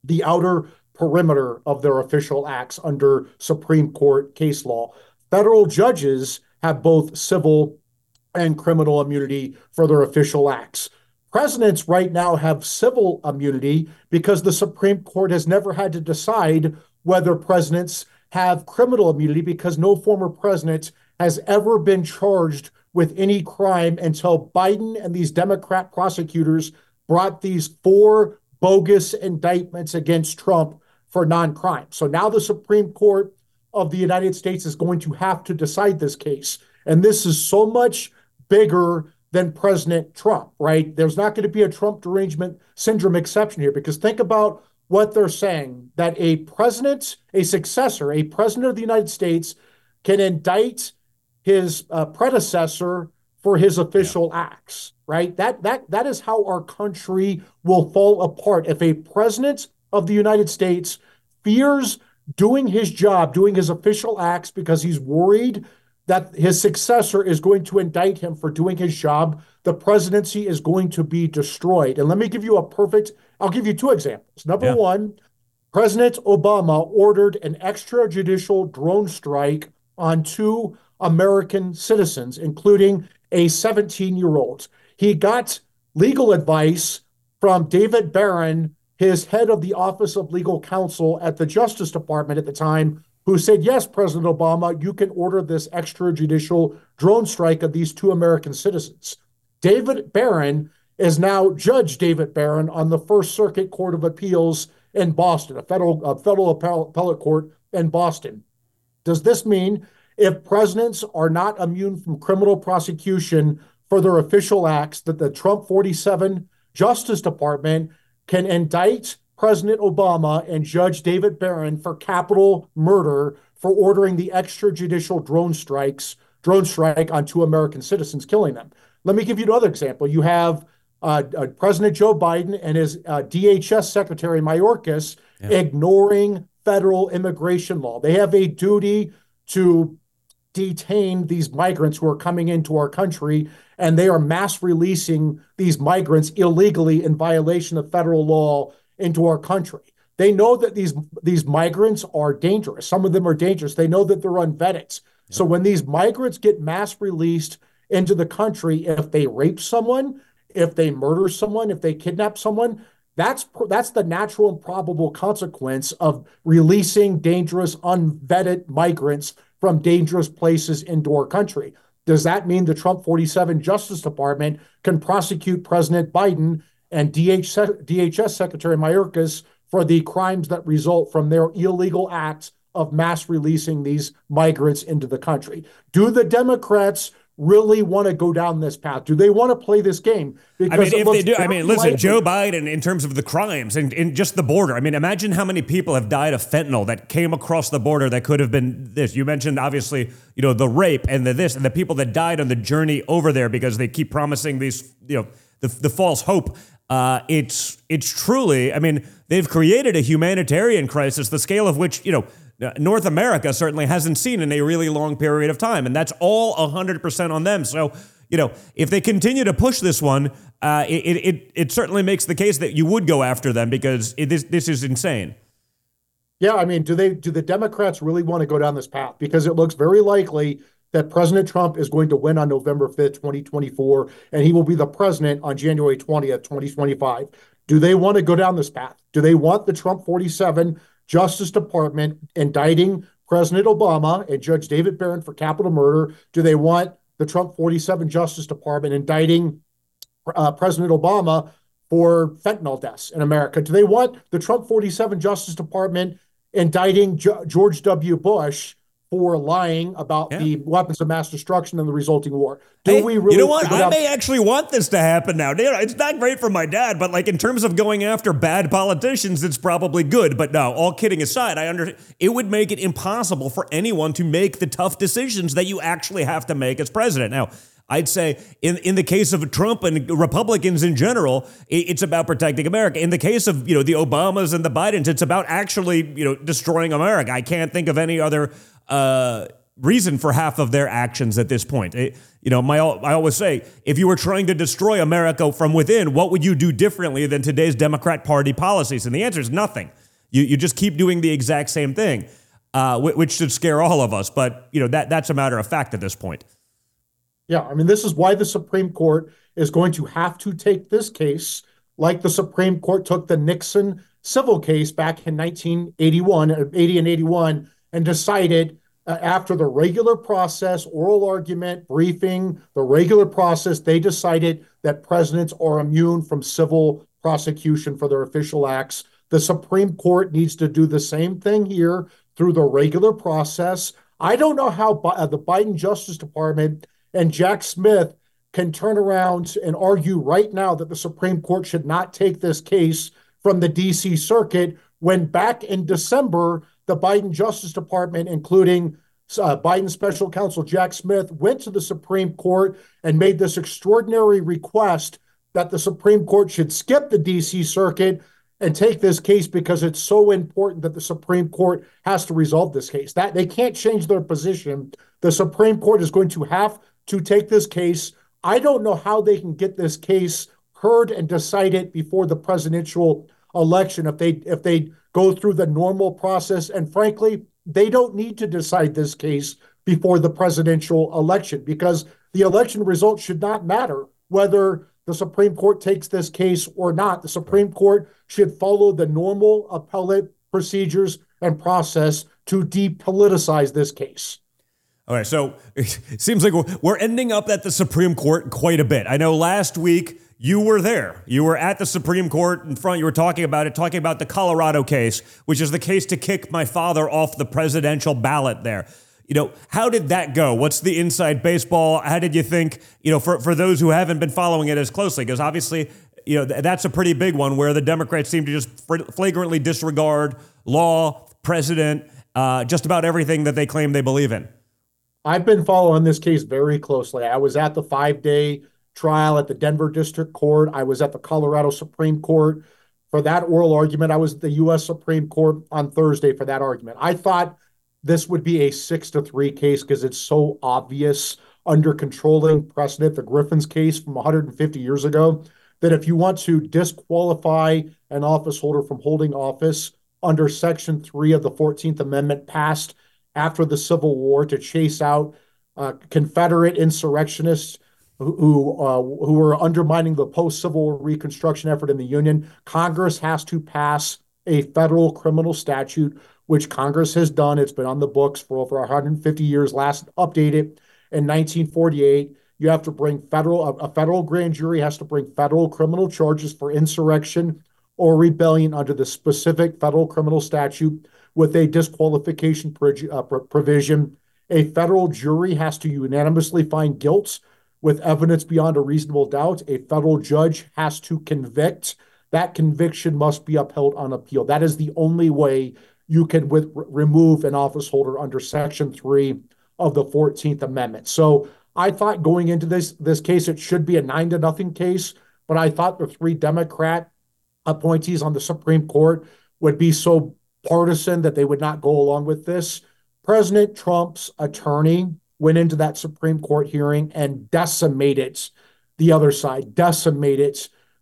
the outer perimeter of their official acts under Supreme Court case law. Federal judges have both civil and criminal immunity for their official acts. Presidents right now have civil immunity because the Supreme Court has never had to decide whether presidents have criminal immunity because no former president has ever been charged with any crime until Biden and these Democrat prosecutors brought these four bogus indictments against Trump for non crime. So now the Supreme Court of the United States is going to have to decide this case. And this is so much bigger than President Trump, right? There's not going to be a Trump derangement syndrome exception here because think about what they're saying that a president, a successor, a president of the United States can indict his uh, predecessor for his official yeah. acts, right? That that that is how our country will fall apart if a president of the United States fears doing his job, doing his official acts because he's worried that his successor is going to indict him for doing his job, the presidency is going to be destroyed. And let me give you a perfect I'll give you two examples. Number yeah. 1, President Obama ordered an extrajudicial drone strike on two American citizens, including a 17 year old. He got legal advice from David Barron, his head of the Office of Legal Counsel at the Justice Department at the time, who said, Yes, President Obama, you can order this extrajudicial drone strike of these two American citizens. David Barron is now Judge David Barron on the First Circuit Court of Appeals in Boston, a federal a federal appellate court in Boston. Does this mean if presidents are not immune from criminal prosecution for their official acts, that the Trump 47 Justice Department can indict President Obama and Judge David Barron for capital murder for ordering the extrajudicial drone strikes, drone strike on two American citizens, killing them. Let me give you another example. You have uh, uh, President Joe Biden and his uh, DHS Secretary Mayorkas yeah. ignoring federal immigration law. They have a duty to detain these migrants who are coming into our country, and they are mass releasing these migrants illegally in violation of federal law into our country. They know that these these migrants are dangerous. Some of them are dangerous. They know that they're unvetted. Yeah. So when these migrants get mass released into the country, if they rape someone, if they murder someone, if they kidnap someone, that's that's the natural and probable consequence of releasing dangerous, unvetted migrants from dangerous places into our country. Does that mean the Trump 47 Justice Department can prosecute President Biden and DHS Secretary Mayorkas for the crimes that result from their illegal acts of mass releasing these migrants into the country? Do the Democrats really want to go down this path? Do they want to play this game? Because I mean, if they do, I mean, listen, likely. Joe Biden, in terms of the crimes and, and just the border, I mean, imagine how many people have died of fentanyl that came across the border that could have been this. You mentioned, obviously, you know, the rape and the this and the people that died on the journey over there because they keep promising these, you know, the, the false hope. Uh, it's it's truly, I mean, they've created a humanitarian crisis, the scale of which, you know, North America certainly hasn't seen in a really long period of time. And that's all 100% on them. So, you know, if they continue to push this one, uh, it, it, it certainly makes the case that you would go after them because it, this, this is insane. Yeah, I mean, do they do the Democrats really want to go down this path? Because it looks very likely that President Trump is going to win on November 5th, 2024, and he will be the president on January 20th, 2025. Do they want to go down this path? Do they want the Trump 47 Justice Department indicting President Obama and Judge David Barron for capital murder? Do they want the Trump 47 Justice Department indicting uh, President Obama for fentanyl deaths in America? Do they want the Trump 47 Justice Department indicting George W. Bush for lying about yeah. the weapons of mass destruction and the resulting war. Do hey, we really? You know what? I may actually want this to happen now. It's not great for my dad, but like in terms of going after bad politicians, it's probably good. But no, all kidding aside, I under it would make it impossible for anyone to make the tough decisions that you actually have to make as president. Now, I'd say in, in the case of Trump and Republicans in general, it's about protecting America. In the case of you know the Obamas and the Bidens, it's about actually you know destroying America. I can't think of any other uh, reason for half of their actions at this point. It, you know, my I always say, if you were trying to destroy America from within, what would you do differently than today's Democrat Party policies? And the answer is nothing. You you just keep doing the exact same thing, uh, which should scare all of us. But you know that that's a matter of fact at this point. Yeah, I mean, this is why the Supreme Court is going to have to take this case, like the Supreme Court took the Nixon civil case back in 1981, 80 and 81, and decided uh, after the regular process, oral argument, briefing, the regular process, they decided that presidents are immune from civil prosecution for their official acts. The Supreme Court needs to do the same thing here through the regular process. I don't know how uh, the Biden Justice Department and Jack Smith can turn around and argue right now that the Supreme Court should not take this case from the DC Circuit when back in December, the Biden Justice Department, including uh, Biden special counsel Jack Smith, went to the Supreme Court and made this extraordinary request that the Supreme Court should skip the DC Circuit and take this case because it's so important that the Supreme Court has to resolve this case. That they can't change their position. The Supreme Court is going to have to take this case. I don't know how they can get this case heard and decided before the presidential election if they if they go through the normal process. And frankly, they don't need to decide this case before the presidential election because the election results should not matter whether the Supreme Court takes this case or not. The Supreme Court should follow the normal appellate procedures and process to depoliticize this case. All right, so (laughs) it seems like we're ending up at the Supreme Court quite a bit. I know last week you were there. You were at the Supreme Court in front. You were talking about it, talking about the Colorado case, which is the case to kick my father off the presidential ballot there. You know, how did that go? What's the inside baseball? How did you think, you know, for, for those who haven't been following it as closely? Because obviously, you know, th- that's a pretty big one where the Democrats seem to just flagrantly disregard law, president, uh, just about everything that they claim they believe in. I've been following this case very closely. I was at the five day trial at the Denver District Court. I was at the Colorado Supreme Court for that oral argument. I was at the U.S. Supreme Court on Thursday for that argument. I thought this would be a six to three case because it's so obvious under controlling precedent, the Griffin's case from 150 years ago, that if you want to disqualify an office holder from holding office under Section 3 of the 14th Amendment passed after the Civil War to chase out uh, Confederate insurrectionists who uh, who were undermining the post Civil War Reconstruction effort in the Union. Congress has to pass a federal criminal statute, which Congress has done. It's been on the books for over 150 years. Last updated in 1948. You have to bring federal a, a federal grand jury has to bring federal criminal charges for insurrection or rebellion under the specific federal criminal statute with a disqualification uh, provision. A federal jury has to unanimously find guilt with evidence beyond a reasonable doubt. A federal judge has to convict. That conviction must be upheld on appeal. That is the only way you can with, remove an office holder under Section 3 of the 14th Amendment. So I thought going into this this case, it should be a nine to nothing case, but I thought the three Democrat appointees on the Supreme Court would be so partisan that they would not go along with this. President Trump's attorney went into that Supreme Court hearing and decimated the other side, decimated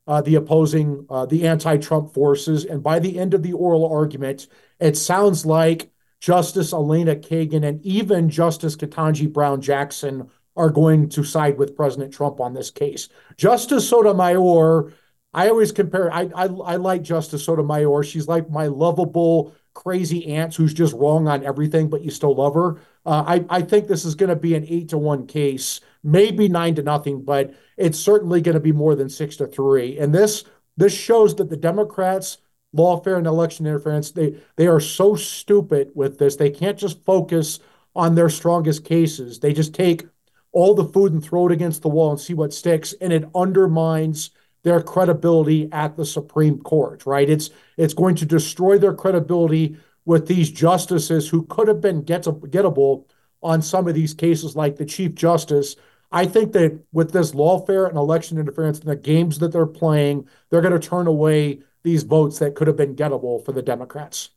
uh, the opposing, uh, the anti Trump forces. And by the end of the oral argument, it sounds like Justice Elena Kagan and even Justice Ketanji Brown Jackson are going to side with President Trump on this case. Justice Sotomayor, I always compare, I, I, I like Justice Sotomayor. She's like my lovable crazy aunt who's just wrong on everything, but you still love her. Uh, I, I think this is going to be an eight to one case, maybe nine to nothing, but it's certainly going to be more than six to three. And this this shows that the Democrats, lawfare and election interference, they they are so stupid with this. They can't just focus on their strongest cases. They just take all the food and throw it against the wall and see what sticks, and it undermines their credibility at the Supreme Court, right? It's it's going to destroy their credibility with these justices who could have been get gettable on some of these cases, like the Chief Justice. I think that with this lawfare and election interference and the games that they're playing, they're going to turn away these votes that could have been gettable for the Democrats.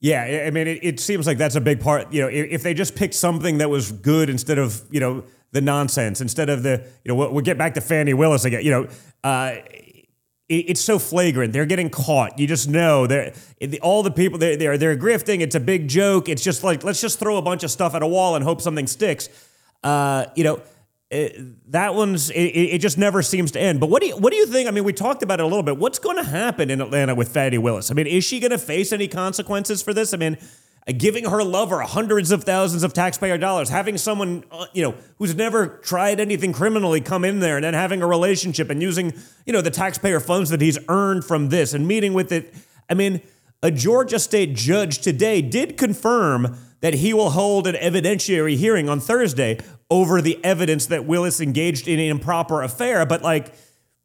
Yeah, I mean, it, it seems like that's a big part. You know, if, if they just picked something that was good instead of you know the nonsense instead of the, you know, we'll, we'll get back to Fani Willis again. You know, uh, it, it's so flagrant. They're getting caught. You just know they're all the people they're, they're they're grifting. It's a big joke. It's just like let's just throw a bunch of stuff at a wall and hope something sticks. Uh, you know. It, that one's it, it, just never seems to end. But what do you what do you think? I mean, we talked about it a little bit. What's going to happen in Atlanta with Fani Willis? I mean, is she going to face any consequences for this? I mean, giving her lover hundreds of thousands of taxpayer dollars, having someone, uh, you know, who's never tried anything criminally come in there and then having a relationship and using, you know, the taxpayer funds that he's earned from this and meeting with it. I mean, a Georgia state judge today did confirm that he will hold an evidentiary hearing on Thursday over the evidence that Willis engaged in an improper affair. But like,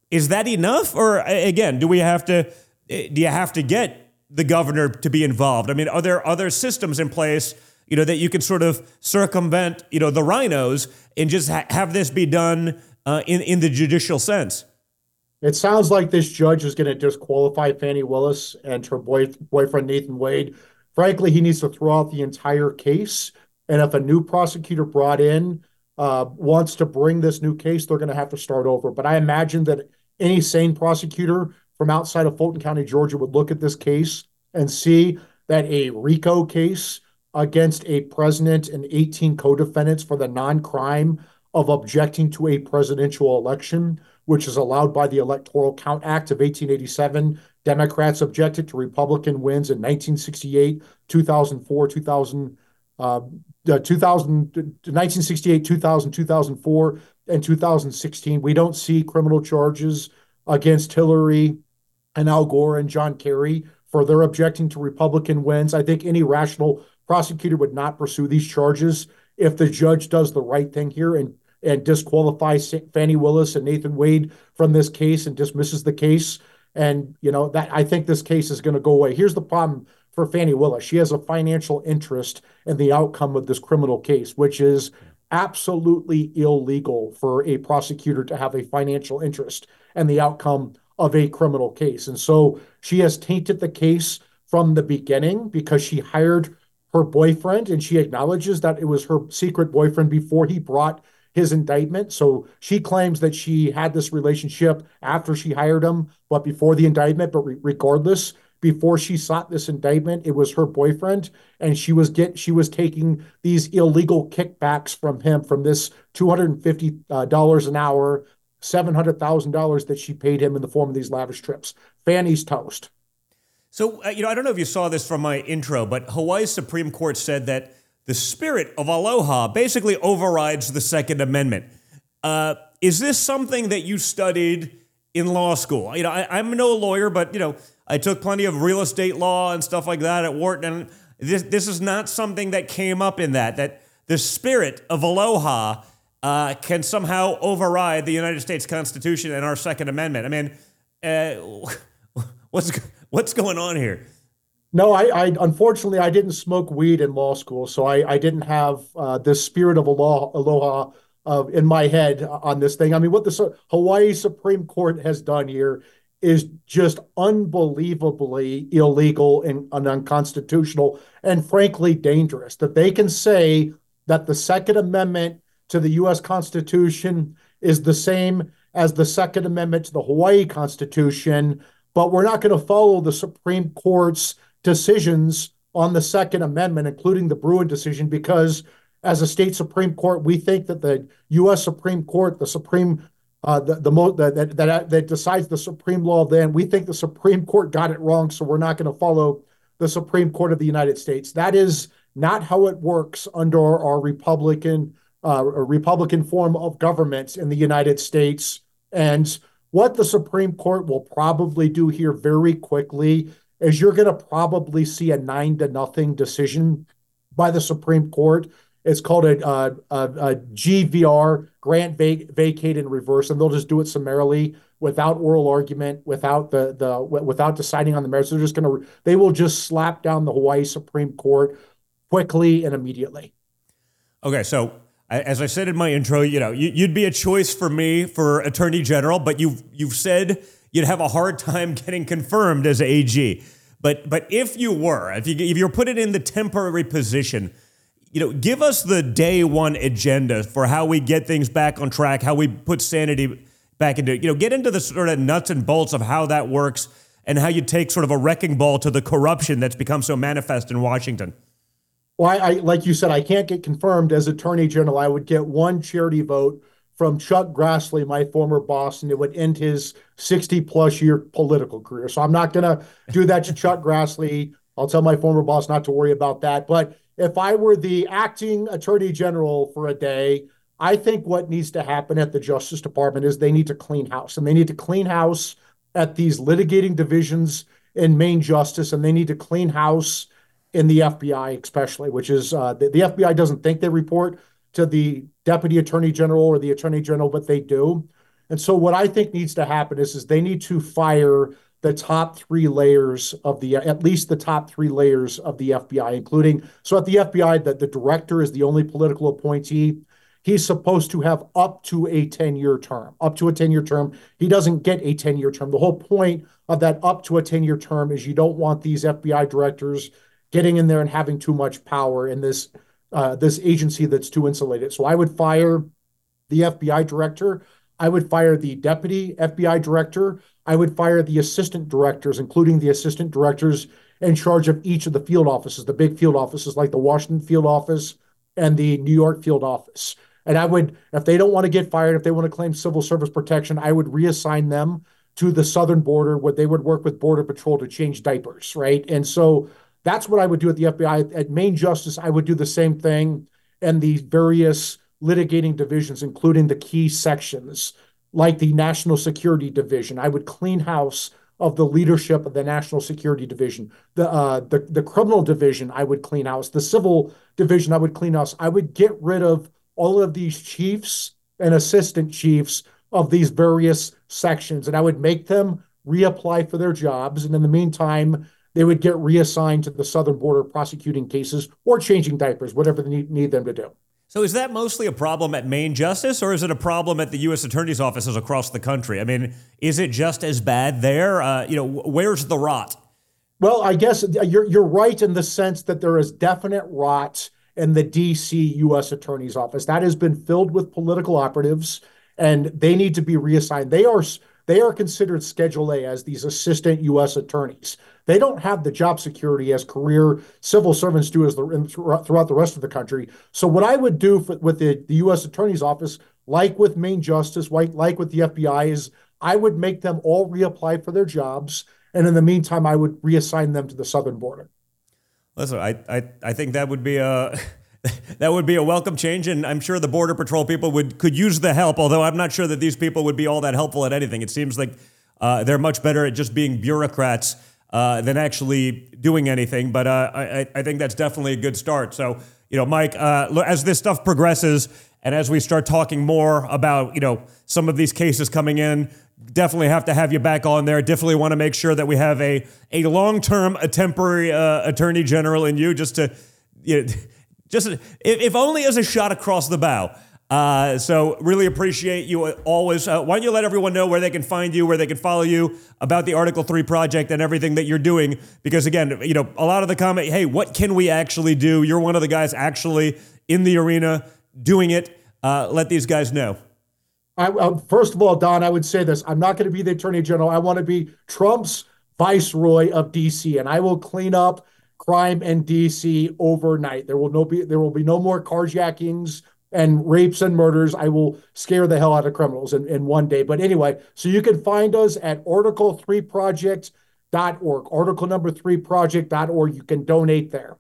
is that enough? Or again, do we have to, eh, do you have to get the governor to be involved? I mean, are there other systems in place, you know, that you can sort of circumvent, you know, the RINOs and just ha- have this be done uh, in in the judicial sense? It sounds like this judge is going to disqualify Fani Willis and her boy, boyfriend Nathan Wade. Frankly, he needs to throw out the entire case. And if a new prosecutor brought in uh, wants to bring this new case, they're going to have to start over. But I imagine that any sane prosecutor from outside of Fulton County, Georgia, would look at this case and see that a RICO case against a president and 18 co-defendants for the non-crime of objecting to a presidential election, which is allowed by the Electoral Count Act of 1887. Democrats objected to Republican wins in 1968, 2004, 2000, uh, 2000, 1968, 2000, 2004, and 2016. We don't see criminal charges against Hillary and Al Gore and John Kerry for their objecting to Republican wins. I think any rational prosecutor would not pursue these charges if the judge does the right thing here and and disqualifies Fani Willis and Nathan Wade from this case and dismisses the case. And you know that I think this case is going to go away. Here's the problem for Fani Willis. She has a financial interest in the outcome of this criminal case, which is absolutely illegal for a prosecutor to have a financial interest in the outcome of a criminal case. And so she has tainted the case from the beginning because she hired her boyfriend and she acknowledges that it was her secret boyfriend before he brought his indictment. So she claims that she had this relationship after she hired him, but before the indictment. But re- regardless, before she sought this indictment, it was her boyfriend, and she was get she was taking these illegal kickbacks from him from this two hundred and fifty uh, dollars an hour, seven hundred thousand dollars that she paid him in the form of these lavish trips. Fani's toast. So, uh, you know, I don't know if you saw this from my intro, but Hawaii's Supreme Court said that the spirit of aloha basically overrides the Second Amendment. Uh, is this something that you studied in law school? You know, I, am no lawyer, but, you know, I took plenty of real estate law and stuff like that at Wharton. And this, this is not something that came up in that, that the spirit of aloha uh, can somehow override the United States Constitution and our Second Amendment. I mean, uh, (laughs) what's What's going on here? No, I, I unfortunately I didn't smoke weed in law school, so I, I didn't have uh, the spirit of aloha, aloha uh, in my head on this thing. I mean, what the Hawaii Supreme Court has done here is just unbelievably illegal and, and unconstitutional, and frankly dangerous. That they can say that the Second Amendment to the U.S. Constitution is the same as the Second Amendment to the Hawaii Constitution but we're not going to follow the Supreme Court's decisions on the Second Amendment, including the Bruen decision, because as a state Supreme Court, we think that the U.S. Supreme Court, the Supreme, uh, the the mo- that, that that that decides the supreme law, then we think the Supreme Court got it wrong, so we're not going to follow the Supreme Court of the United States. That is not how it works under our Republican uh, Republican form of government in the United States, and what the Supreme Court will probably do here very quickly is you're going to probably see a nine to nothing decision by the Supreme Court. It's called a, a, a GVR, grant vac- vacate and reverse, and they'll just do it summarily without oral argument, without the the without deciding on the merits. They're just going to they will just slap down the Hawaii Supreme Court quickly and immediately. Okay, so as I said in my intro, you know, you'd be a choice for me for attorney general, but you've you've said you'd have a hard time (laughs) getting confirmed as AG. But but if you were, if you if you're put it in the temporary position, you know, give us the day one agenda for how we get things back on track, how we put sanity back into, you know, get into the sort of nuts and bolts of how that works and how you take sort of a wrecking ball to the corruption that's become so manifest in Washington. Well, I, like you said, I can't get confirmed as Attorney General. I would get one charity vote from Chuck Grassley, my former boss, and it would end his 60 plus year political career. So I'm not going to do that to Chuck Grassley. I'll tell my former boss not to worry about that. But if I were the acting Attorney General for a day, I think what needs to happen at the Justice Department is they need to clean house, and they need to clean house at these litigating divisions in Main Justice, and they need to clean house in the FBI, especially, which is uh, the, the, FBI doesn't think they report to the deputy attorney general or the attorney general, but they do. And so, what I think needs to happen is, is they need to fire the top three layers of the at least the top three layers of the FBI, including so at the FBI that the director is the only political appointee. He's supposed to have up to a 10 year term, up to a 10 year term. He doesn't get a 10 year term. The whole point of that up to a 10 year term is you don't want these FBI directors getting in there and having too much power in this uh, this agency that's too insulated. So I would fire the FBI director. I would fire the deputy FBI director. I would fire the assistant directors, including the assistant directors in charge of each of the field offices, the big field offices like the Washington field office and the New York field office. And I would, if they don't want to get fired, if they want to claim civil service protection, I would reassign them to the southern border where they would work with Border Patrol to change diapers, right? And so that's what I would do at the FBI. At Main Justice, I would do the same thing. And the various litigating divisions, including the key sections like the National Security Division. I would clean house of the leadership of the National Security Division. The uh, the the criminal division I would clean house. The civil division I would clean house. I would get rid of all of these chiefs and assistant chiefs of these various sections, and I would make them reapply for their jobs. And in the meantime, they would get reassigned to the southern border prosecuting cases or changing diapers, whatever they need, need them to do. So is that mostly a problem at Main Justice, or is it a problem at the U.S. Attorney's offices across the country? I mean, is it just as bad there? Uh, you know, where's the rot? Well, I guess you're you're right in the sense that there is definite rot in the D.C. U.S. Attorney's office that has been filled with political operatives, and they need to be reassigned. They are they are considered Schedule A as these assistant U.S. attorneys. They don't have the job security as career civil servants do as the, throughout the rest of the country. So what I would do for, with the, the U.S. Attorney's Office, like with Main Justice, like, like with the FBI, is I would make them all reapply for their jobs. And in the meantime, I would reassign them to the southern border. Listen, I, I, I think that would be a (laughs) that would be a welcome change, and I'm sure the border patrol people would could use the help. Although I'm not sure that these people would be all that helpful at anything. It seems like uh, they're much better at just being bureaucrats uh, than actually doing anything. But uh, I, I, think that's definitely a good start. So, you know, Mike, uh, as this stuff progresses and as we start talking more about, you know, some of these cases coming in, definitely have to have you back on there. Definitely want to make sure that we have a, a long term, a temporary uh, attorney general in you just to, you know, (laughs) just if, if only as a shot across the bow. Uh, so really appreciate you always. Uh, why don't you let everyone know where they can find you, where they can follow you about the Article Three project and everything that you're doing? Because again, you know, a lot of the comment, hey, what can we actually do? You're one of the guys actually in the arena doing it. Uh, let these guys know. I, uh, first of all, Don, I would say this: I'm not going to be the Attorney General. I want to be Trump's viceroy of DC, and I will clean up crime in DC overnight. There will no be there will be no more carjackings and rapes and murders. I will scare the hell out of criminals in, in one day. But anyway, so you can find us at article3project.org, article number 3project.org. You can donate there.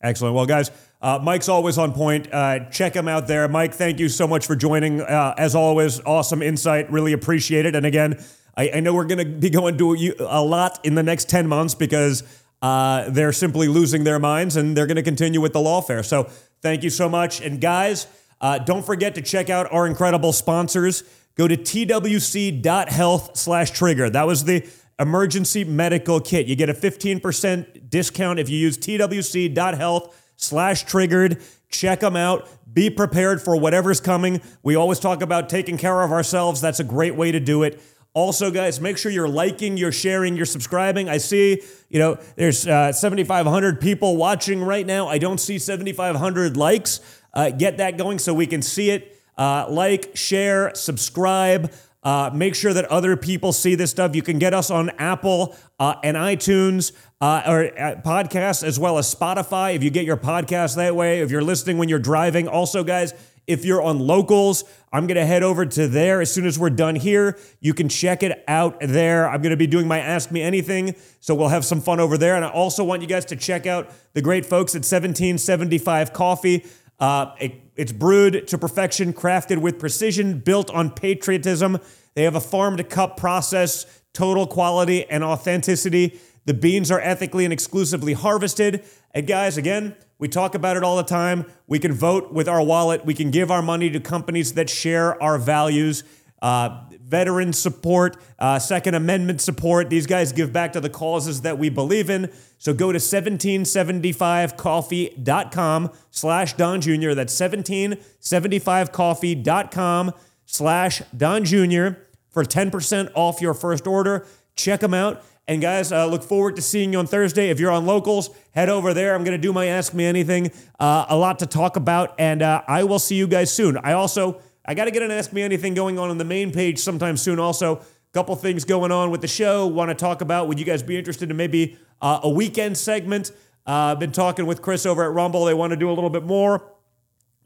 Excellent. Well, guys, uh, Mike's always on point. Uh, check him out there. Mike, thank you so much for joining. Uh, as always, awesome insight. Really appreciate it. And again, I, I know we're going to be going to a, a lot in the next 10 months because uh, they're simply losing their minds and they're going to continue with the lawfare. So thank you so much. And guys, uh, don't forget to check out our incredible sponsors. Go to twc.health slash trigger. That was the emergency medical kit. You get a 15% discount if you use twc.health slash triggered. Check them out. Be prepared for whatever's coming. We always talk about taking care of ourselves. That's a great way to do it. Also, guys, make sure you're liking, you're sharing, you're subscribing. I see, you know, there's uh, 7,500 people watching right now. I don't see 7,500 likes. Uh, get that going so we can see it. Uh, like, share, subscribe. Uh, make sure that other people see this stuff. You can get us on Apple uh, and iTunes uh, or podcasts as well as Spotify if you get your podcast that way. If you're listening when you're driving. Also, guys, if you're on locals, I'm going to head over to there as soon as we're done here. You can check it out there. I'm going to be doing my Ask Me Anything, so we'll have some fun over there. And I also want you guys to check out the great folks at 1775 Coffee. Uh, it, it's brewed to perfection, crafted with precision, built on patriotism. They have a farm to cup process, total quality and authenticity. The beans are ethically and exclusively harvested. And guys, again, we talk about it all the time. We can vote with our wallet. We can give our money to companies that share our values. Uh, veteran support, uh, Second Amendment support. These guys give back to the causes that we believe in. So go to 1775coffee.com slash Don Jr. That's 1775coffee.com slash Don Jr. for 10% off your first order. Check them out. And guys, uh, look forward to seeing you on Thursday. If you're on locals, head over there. I'm going to do my Ask Me Anything. Uh, a lot to talk about, and uh, I will see you guys soon. I also I got to get an Ask Me Anything going on on the main page sometime soon. Also, a couple things going on with the show. Want to talk about? Would you guys be interested in maybe uh, a weekend segment? Uh, I've been talking with Chris over at Rumble. They want to do a little bit more.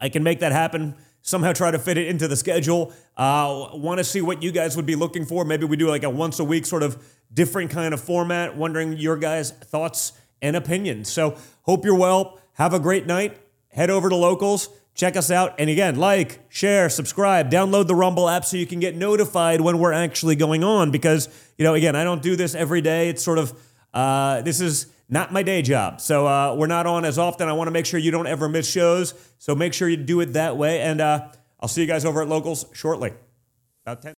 I can make that happen somehow try to fit it into the schedule. Uh, Want to see what you guys would be looking for. Maybe we do like a once a week sort of different kind of format. Wondering your guys' thoughts and opinions. So hope you're well. Have a great night. Head over to locals. check us out. And again, like, share, subscribe, download the Rumble app so you can get notified when we're actually going on. Because, you know, again, I don't do this every day. It's sort of, uh, this is not my day job. So uh, we're not on as often. I want to make sure you don't ever miss shows. So make sure you do it that way. And uh, I'll see you guys over at Locals shortly. About 10.